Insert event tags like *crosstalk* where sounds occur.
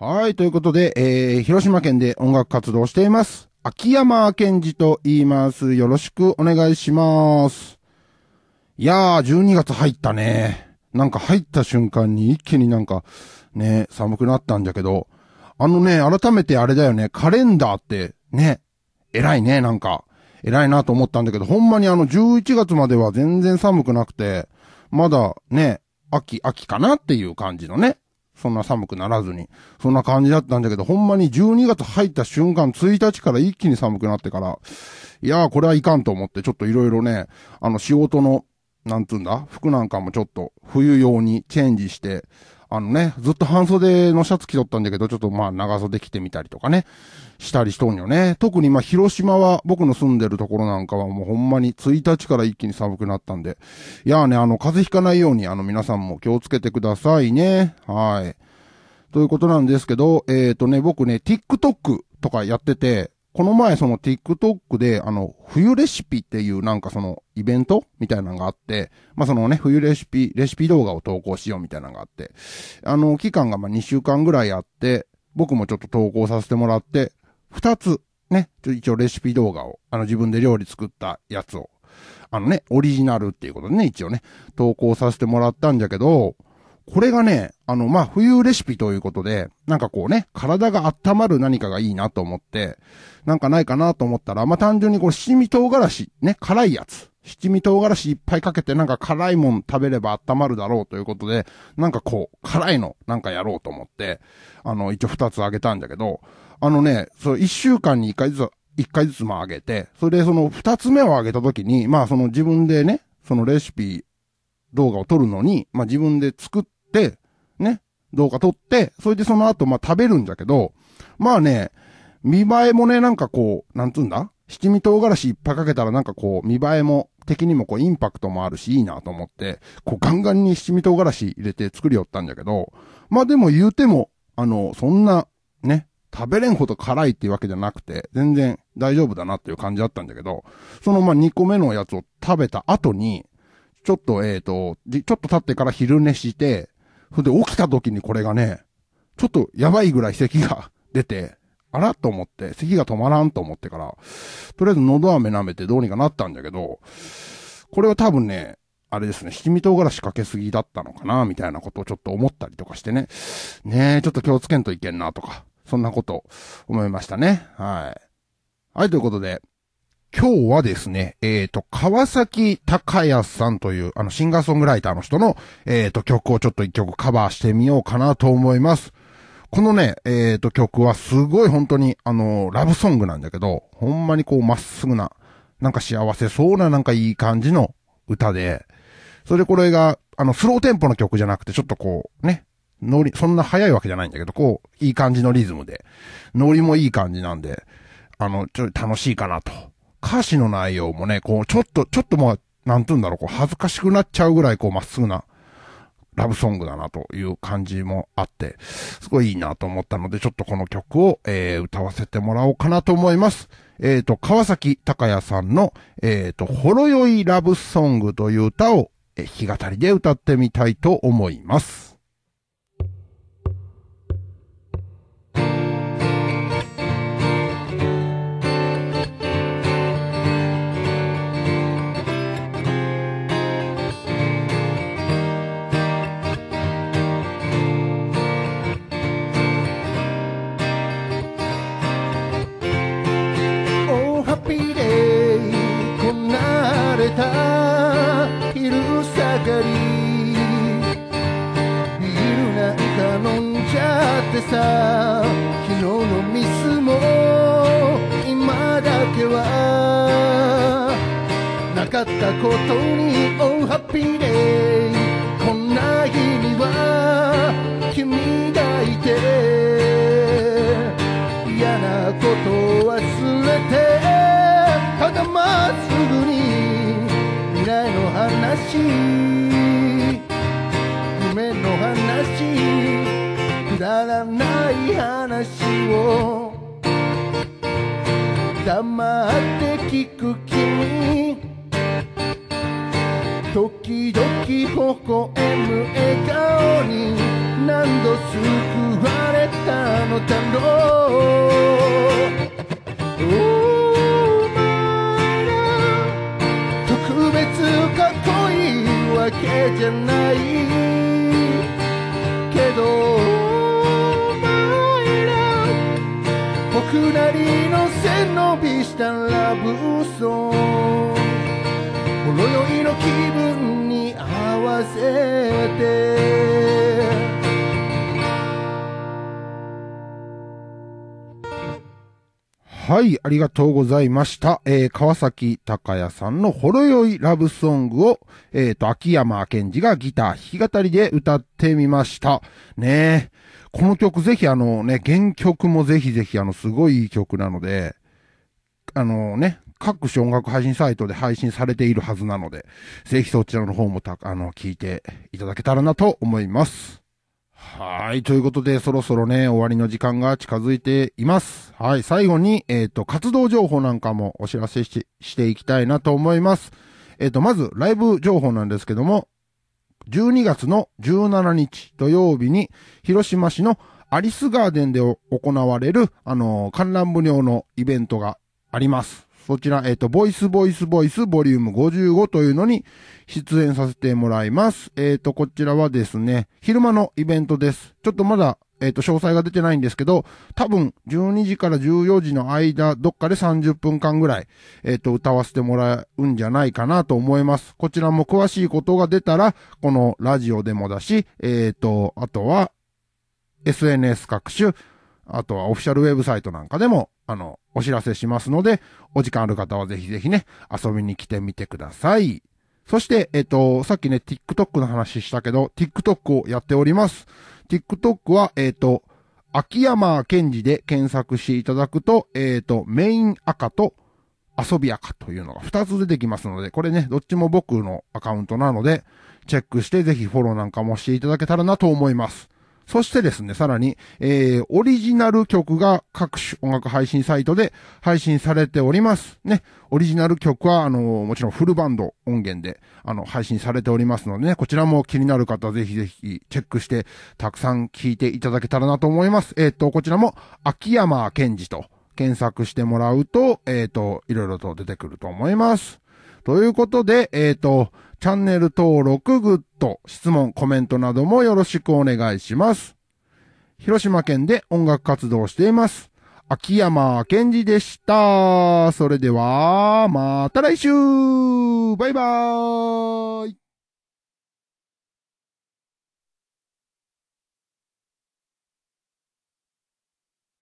はい、ということで、えー、広島県で音楽活動しています。秋山健二と言います。よろしくお願いします。いやー、12月入ったね。なんか入った瞬間に一気になんか、ね、寒くなったんだけど、あのね、改めてあれだよね、カレンダーって、ね、偉いね、なんか、偉いなと思ったんだけど、ほんまにあの11月までは全然寒くなくて、まだね、秋、秋かなっていう感じのね、そんな寒くならずに、そんな感じだったんだけど、ほんまに12月入った瞬間、1日から一気に寒くなってから、いやー、これはいかんと思って、ちょっといろいろね、あの仕事の、なんつうんだ服なんかもちょっと冬用にチェンジして、あのね、ずっと半袖のシャツ着とったんだけど、ちょっとまあ長袖着てみたりとかね、したりしとんよね。特にまあ広島は僕の住んでるところなんかはもうほんまに1日から一気に寒くなったんで。いやーね、あの風邪ひかないようにあの皆さんも気をつけてくださいね。はい。ということなんですけど、えっ、ー、とね、僕ね、TikTok とかやってて、この前その TikTok で、あの、冬レシピっていうなんかそのイベントみたいなのがあって、まあそのね、冬レシピ、レシピ動画を投稿しようみたいなのがあって、あの、期間がまあ2週間ぐらいあって、僕もちょっと投稿させてもらって、2つ、ね、一応レシピ動画を、あの自分で料理作ったやつを、あのね、オリジナルっていうことでね、一応ね、投稿させてもらったんだけど、これがね、あの、まあ、冬レシピということで、なんかこうね、体が温まる何かがいいなと思って、なんかないかなと思ったら、まあ、単純にこう七味唐辛子、ね、辛いやつ。七味唐辛子いっぱいかけてなんか辛いもん食べれば温まるだろうということで、なんかこう、辛いのなんかやろうと思って、あの、一応二つあげたんだけど、あのね、そう、一週間に一回ずつ、一回ずつまああげて、それでその二つ目をあげた時に、まあその自分でね、そのレシピ動画を撮るのに、まあ自分で作っ、ね、動画撮って、それでその後まあ食べるんだけど、まあね、見栄えもね、なんかこう、なんつうんだ？七味唐辛子いっぱいかけたらなんかこう、見栄えも、的にもこう、インパクトもあるし、いいなと思って、こう、ガンガンに七味唐辛子入れて作りよったんだけど、まあでも言うても、あの、そんな、ね、食べれんほど辛いっていうわけじゃなくて、全然大丈夫だなっていう感じだったんだけど、そのまあ2個目のやつを食べた後に、ちょっと、えっ、と、ちょっと経ってから昼寝して、それで起きた時にこれがね、ちょっとやばいぐらい咳が *laughs* 出て、あらと思って、咳が止まらんと思ってから、とりあえず喉飴舐めてどうにかなったんだけど、これは多分ね、あれですね、七味唐辛子かけすぎだったのかな、みたいなことをちょっと思ったりとかしてね。ねえ、ちょっと気をつけんといけんな、とか、そんなこと思いましたね。はい。はい、ということで、今日はですね、えっ、と、川崎隆也さんという、あの、シンガーソングライターの人の、えっ、と、曲をちょっと一曲カバーしてみようかなと思います。このね、えっ、と、曲はすごい本当に、あの、ラブソングなんだけど、ほんまにこう、まっすぐな、なんか幸せそうな、なんかいい感じの歌で、それでこれが、あの、スローテンポの曲じゃなくて、ちょっとこう、ね、ノリ、そんな速いわけじゃないんだけど、こう、いい感じのリズムで、ノリもいい感じなんで、あの、ちょっと楽しいかなと。歌詞の内容もね、こう、ちょっと、ちょっともう、なんて言うんだろう、こう、恥ずかしくなっちゃうぐらい、こう、まっすぐな、ラブソングだなという感じもあって、すごいいいなと思ったので、ちょっとこの曲を、えー、歌わせてもらおうかなと思います。えっ、ー、と、川崎隆也さんの、えっ、ー、と、ほろ酔いラブソングという歌を、えー、弾き語りで歌ってみたいと思います。さ昨日のミスも今だけはなかったことに Oh happy day こんな日には君がいて嫌なこと忘れてただまっすぐに未来の話。ない話を。黙って聞く君。時々微笑む笑顔に何度救われたのだろう。お前ら特別かっこいいわけじゃない。僕なりの背伸びしたラブソンほろ酔いの気分に合わせてはい、ありがとうございました。えー、川崎隆也さんのほろ酔いラブソングを、えっ、と、秋山健二がギター弾き語りで歌ってみました。ねえ。この曲ぜひあのね、原曲もぜひぜひあの、すごいいい曲なので、あのね、各種音楽配信サイトで配信されているはずなので、ぜひそちらの方もた、あの、聞いていただけたらなと思います。はい。ということで、そろそろね、終わりの時間が近づいています。はい。最後に、えっ、と、活動情報なんかもお知らせししていきたいなと思います。えっ、と、まず、ライブ情報なんですけども、12月の17日土曜日に、広島市のアリスガーデンで行われる、あの、観覧無料のイベントがあります。そちら、えっ、と、ボイスボイスボイスボリューム55というのに出演させてもらいます。えっ、と、こちらはですね、昼間のイベントです。ちょっとまだ、えっ、と、詳細が出てないんですけど、多分、12時から14時の間、どっかで30分間ぐらい、えっ、と、歌わせてもらうんじゃないかなと思います。こちらも詳しいことが出たら、このラジオでもだし、えっ、と、あとは、SNS 各種、あとはオフィシャルウェブサイトなんかでも、あの、お知らせしますので、お時間ある方はぜひぜひね、遊びに来てみてください。そして、えっ、と、さっきね、TikTok の話したけど、TikTok をやっております。TikTok は、えっ、と、秋山健二で検索していただくと、えっ、と、メイン赤と遊び赤というのが2つ出てきますので、これね、どっちも僕のアカウントなので、チェックしてぜひフォローなんかもしていただけたらなと思います。そしてですね、さらに、えー、オリジナル曲が各種音楽配信サイトで配信されております。ね、オリジナル曲は、あのもちろんフルバンド音源で、あの、配信されておりますのでね、こちらも気になる方ぜひぜひチェックして、たくさん聴いていただけたらなと思います。えっ、と、こちらも、秋山健二と検索してもらうと、えっ、と、いろいろと出てくると思います。ということで、えっ、と、チャンネル登録、グッド、質問、コメントなどもよろしくお願いします。広島県で音楽活動しています。秋山健二でした。それでは、また来週バイバーイ